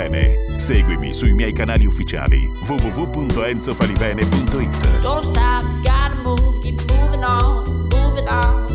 Falivene. Seguimi sui miei canali ufficiali www.enzofalivene.it. Don't stop, gotta move, keep moving on, moving on.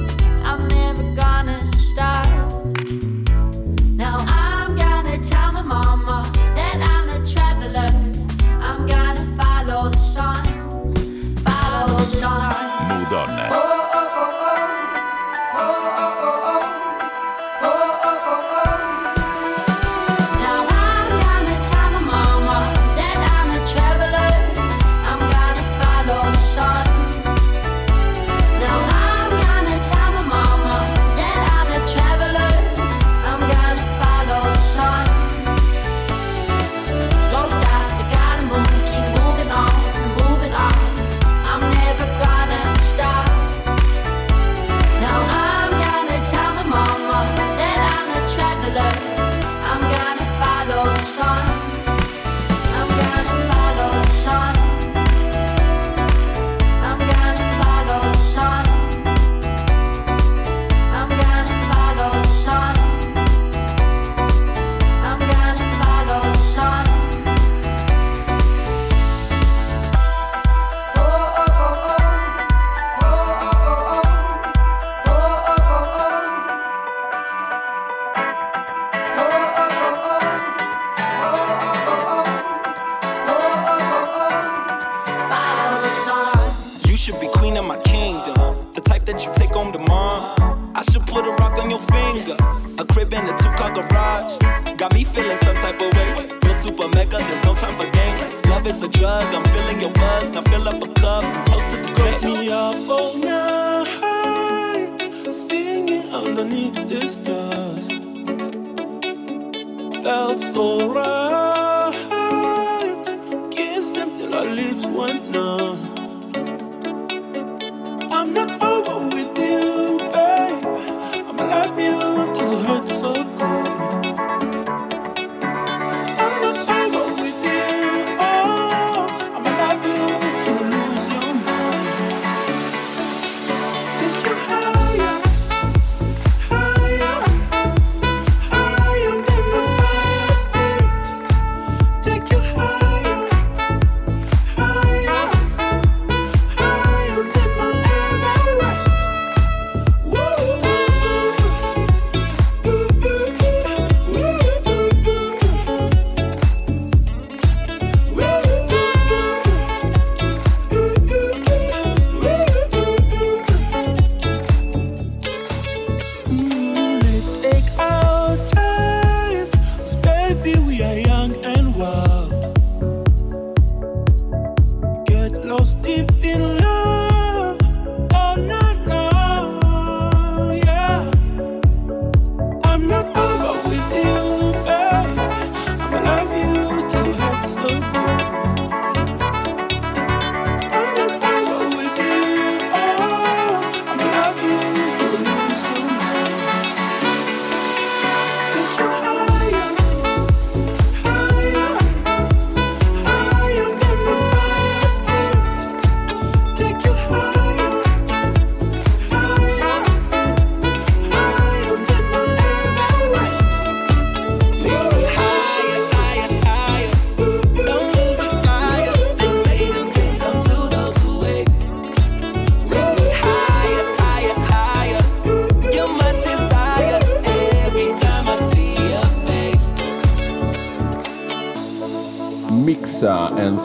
glass, now fill up a cup. and Toast to the great. me up all night, singing underneath the stars. Felt so right, kissing till our lips went numb.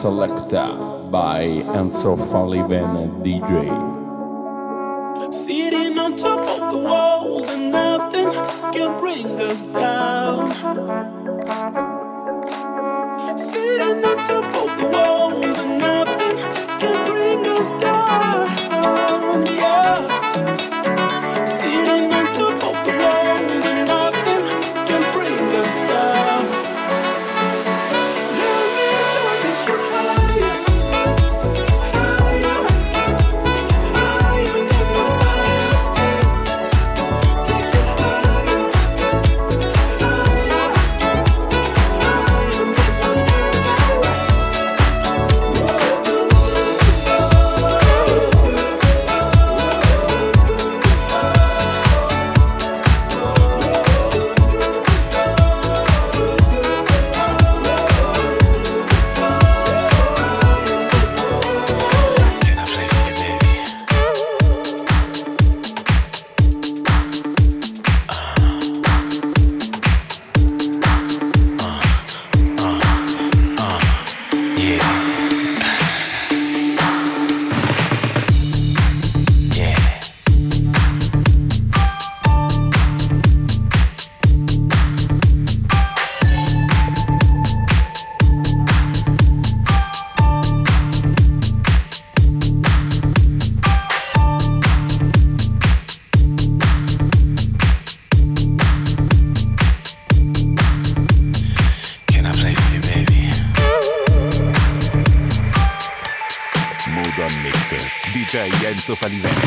Selecta by Enzo Falivene DJ. Sitting on top of the world and nothing can bring us down. sauf à.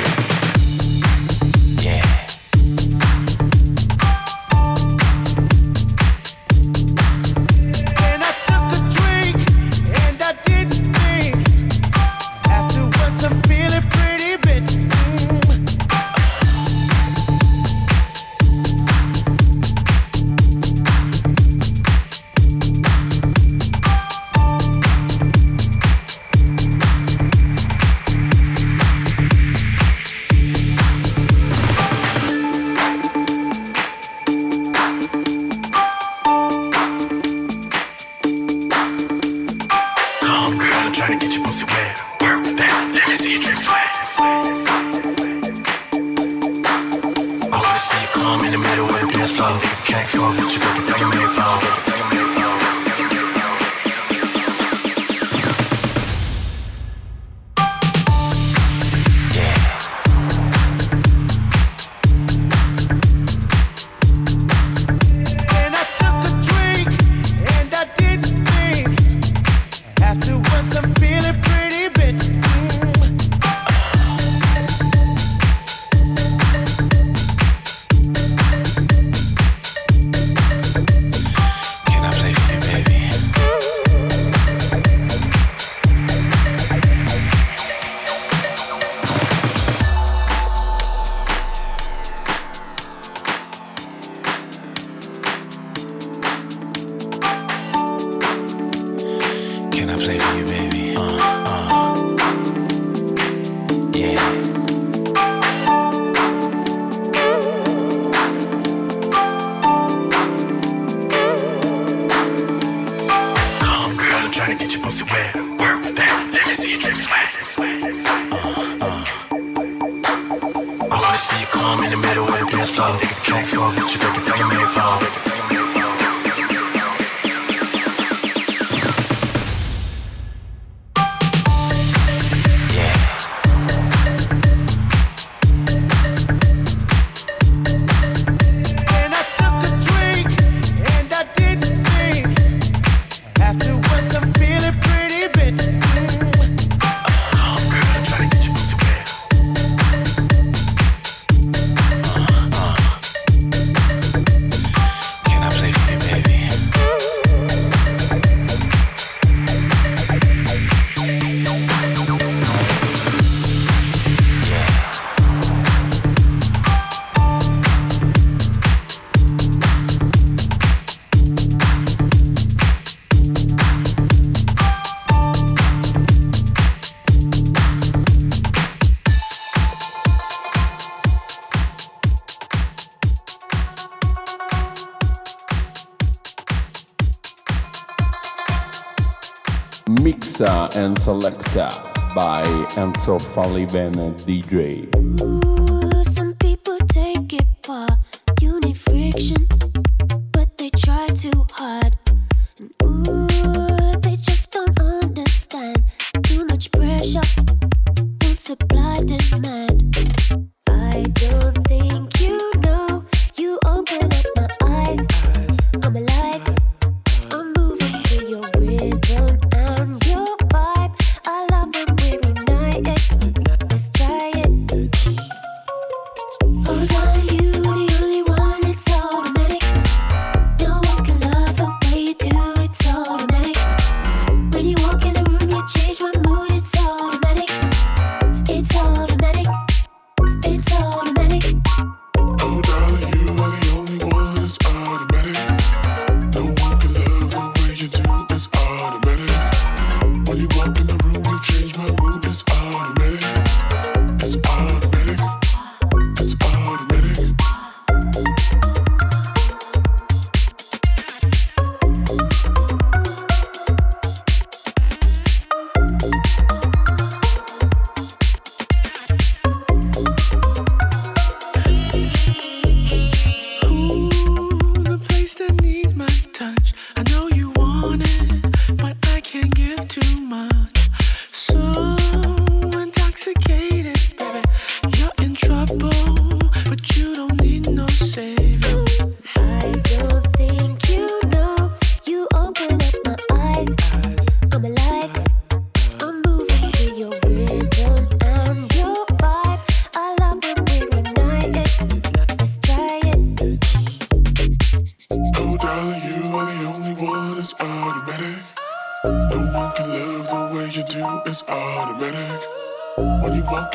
and Selecta by Enzo Falivene DJ. Ooh, some people take it for.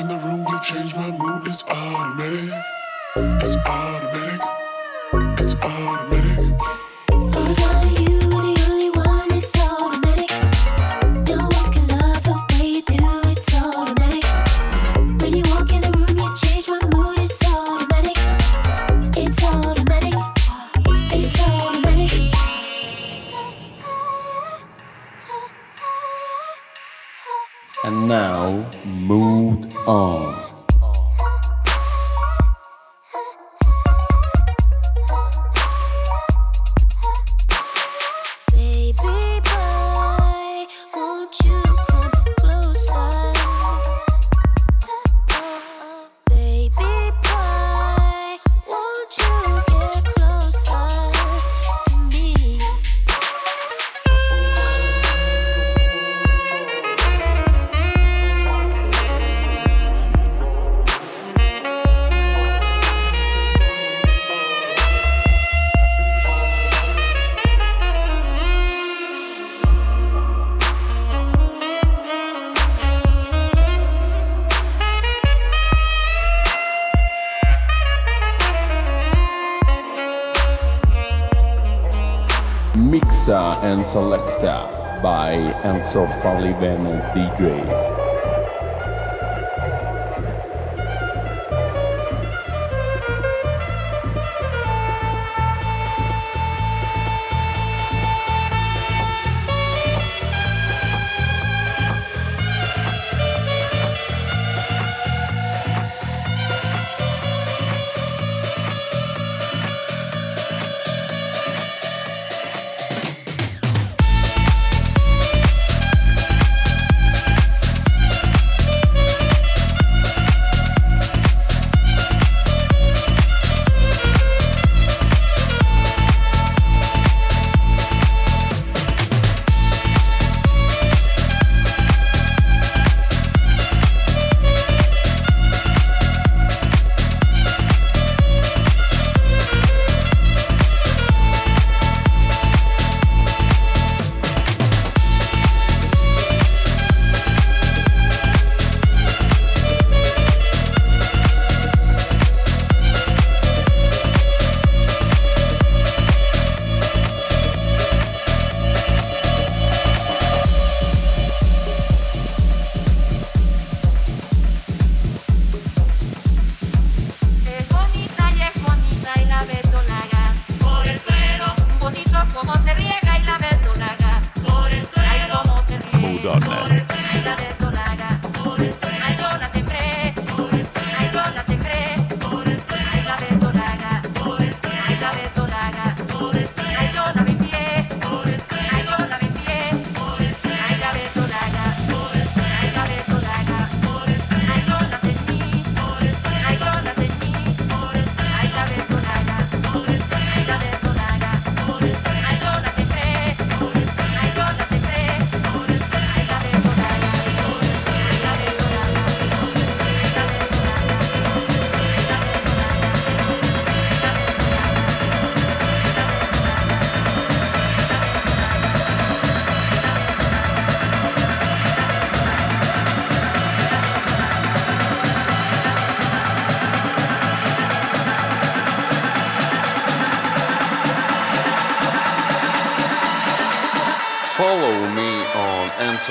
in the room, you change my mood. It's automatic. It's automatic. It's automatic. and Selecta by Enzo Falivene DJ.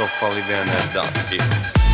www.enzofalivene.it People, let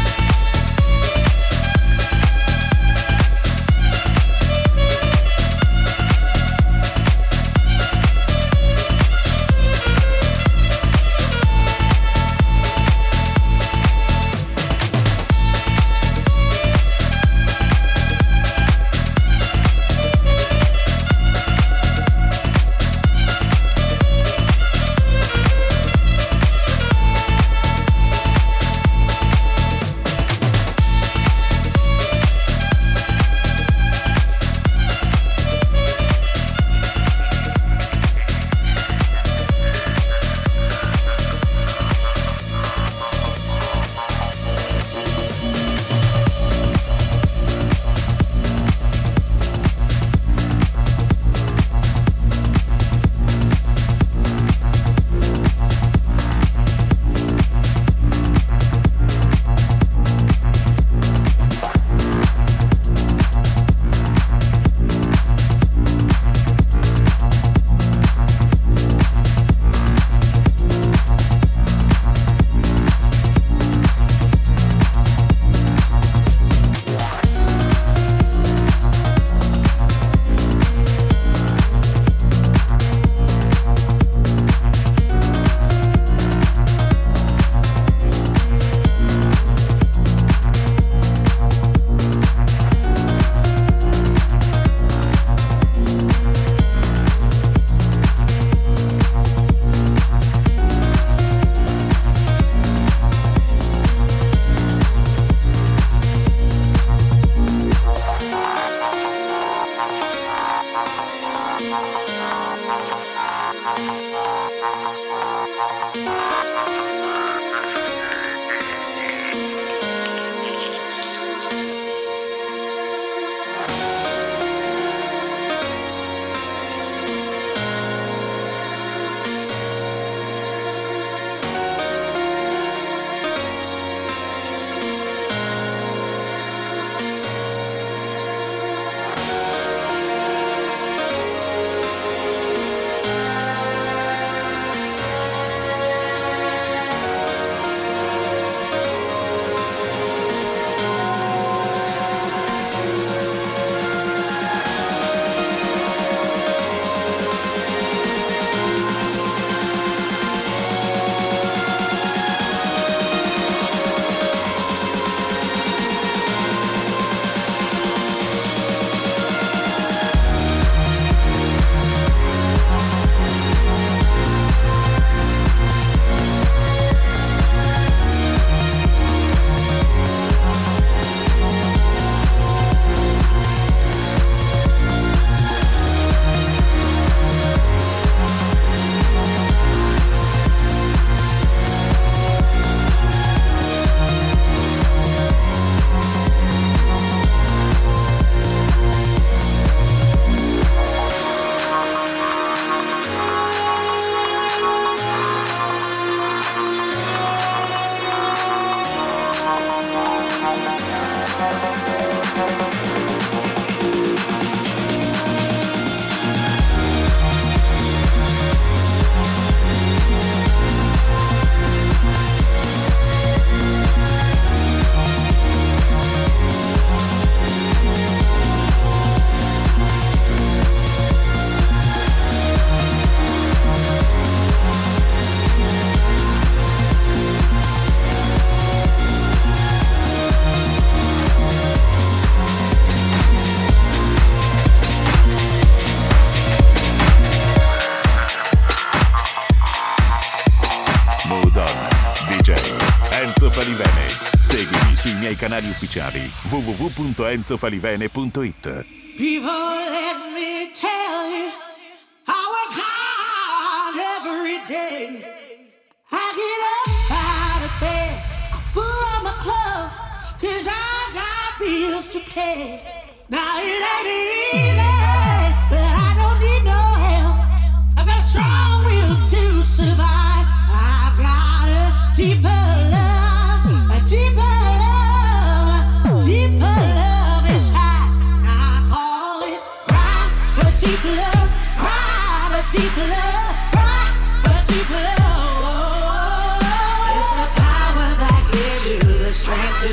ufficiali www.enzofalivene.it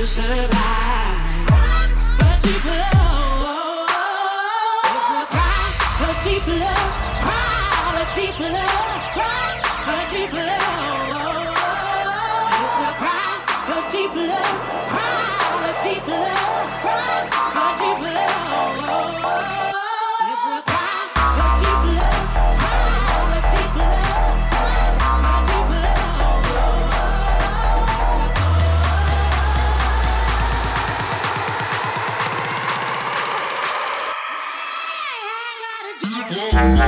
to survive. Deep love, a love, a love, a deep love.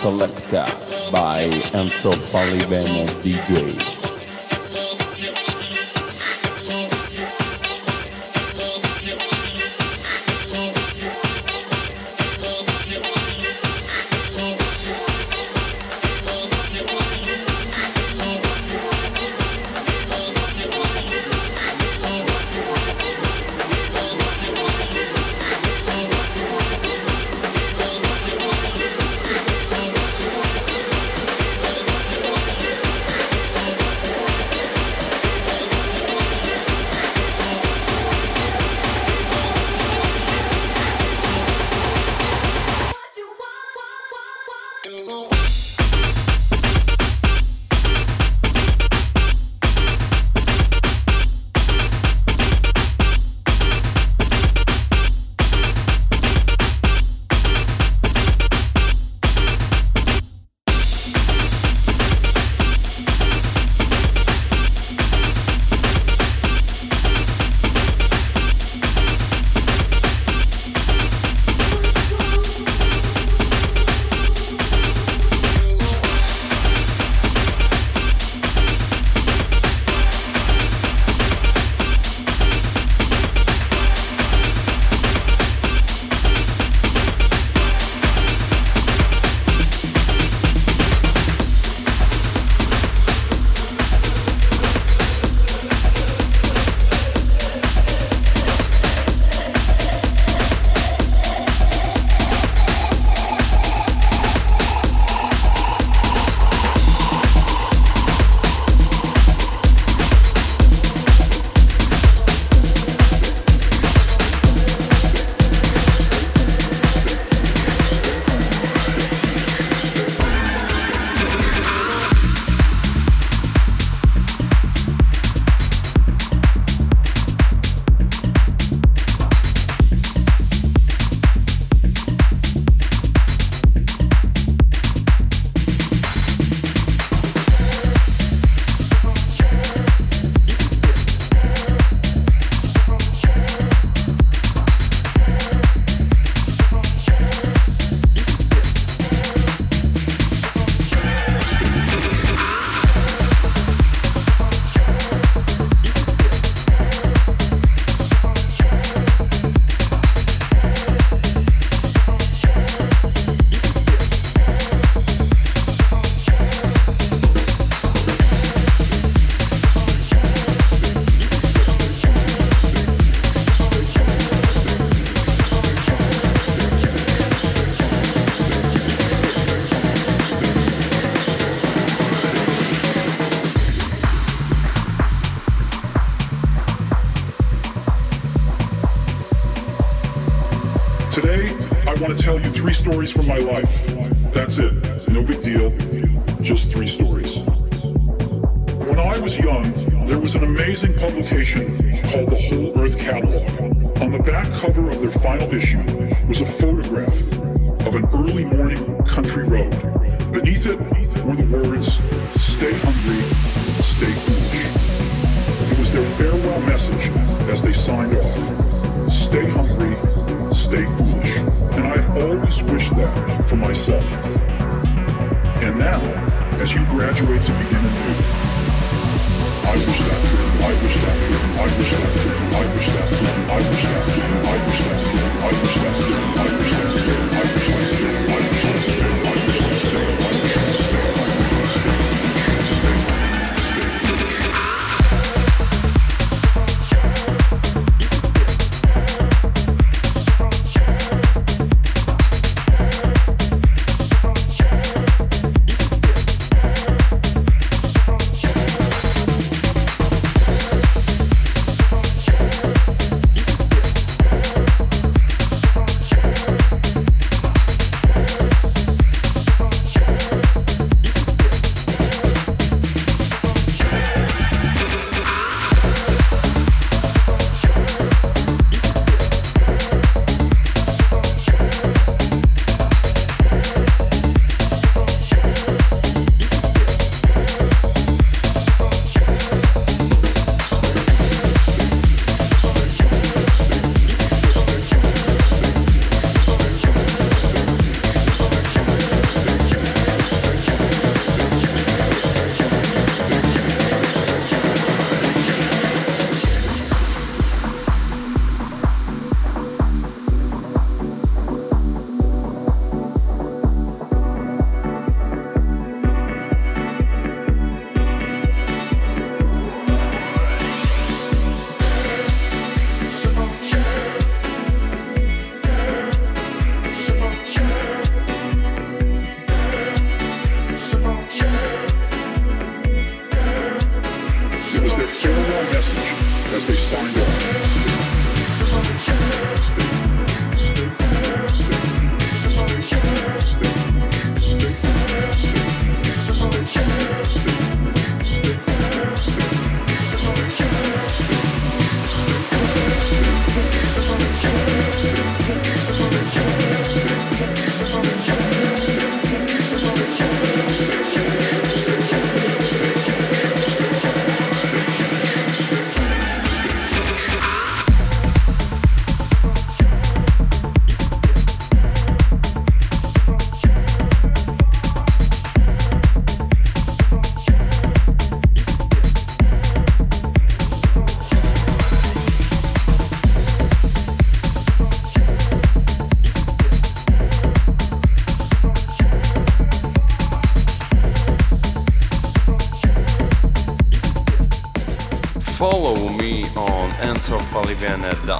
Selector by Enzo Falivene DJ. And.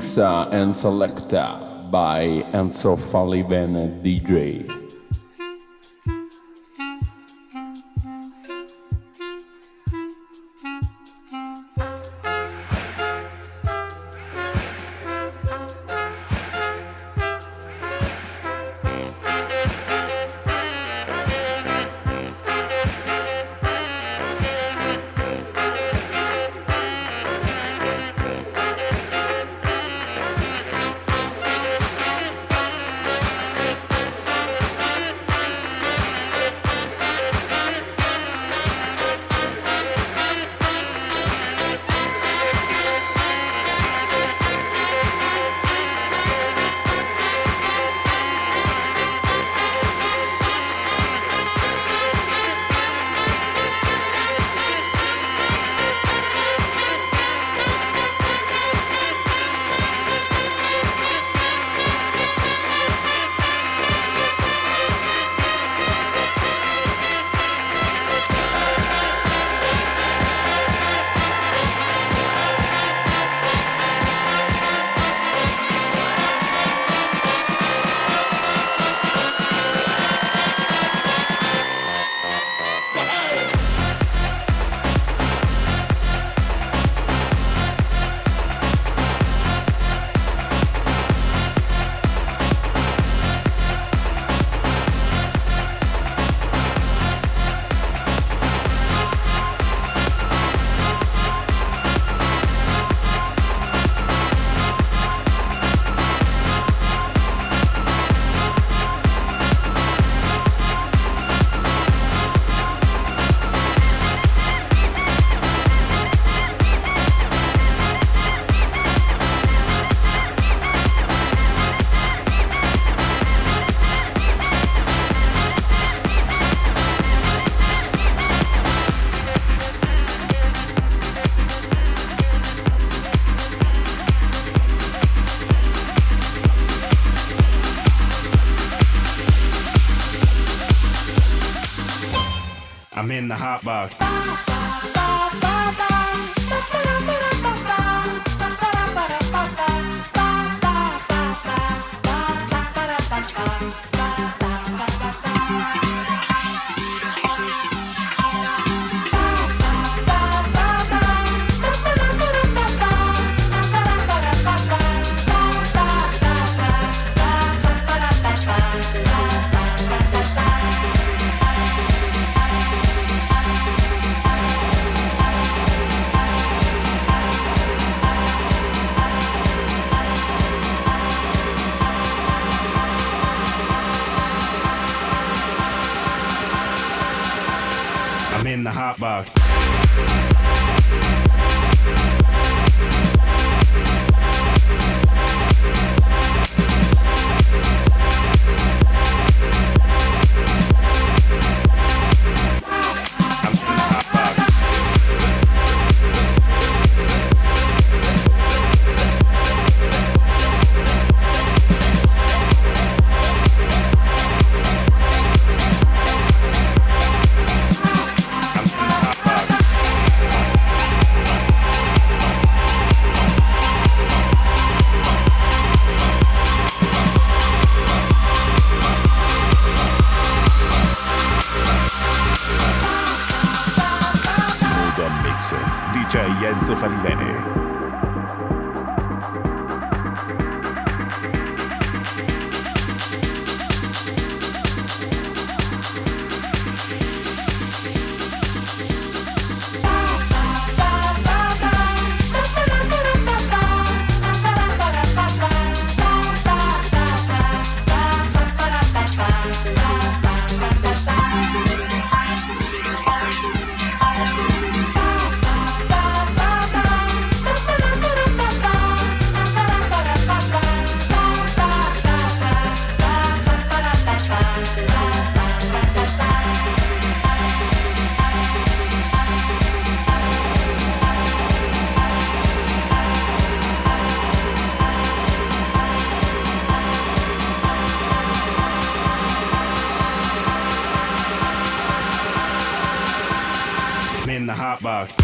And Selecta by Enzo Falivene DJ. The hot box. Box.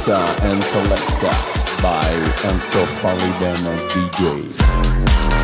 Selecta by Enzo Falivene DJ.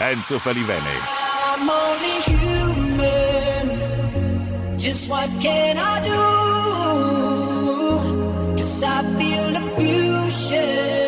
Enzo Falivene. I'm only human. Just what can I do? Cause I feel the fusion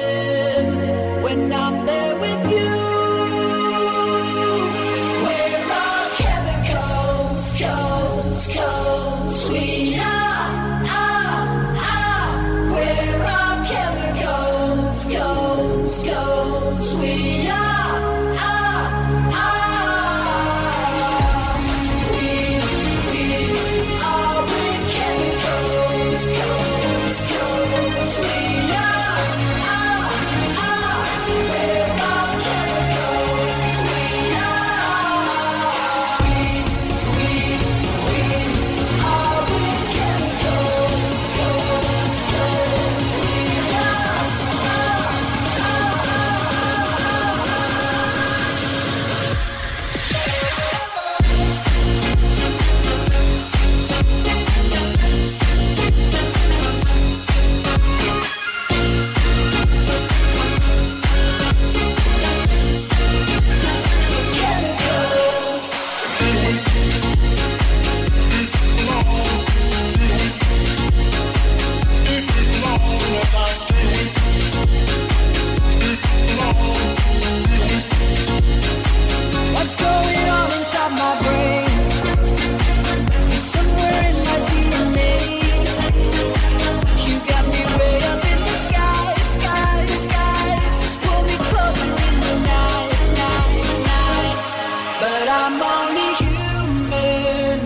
I'm only human.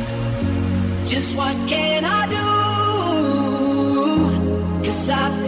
Just what can I do? Cause I've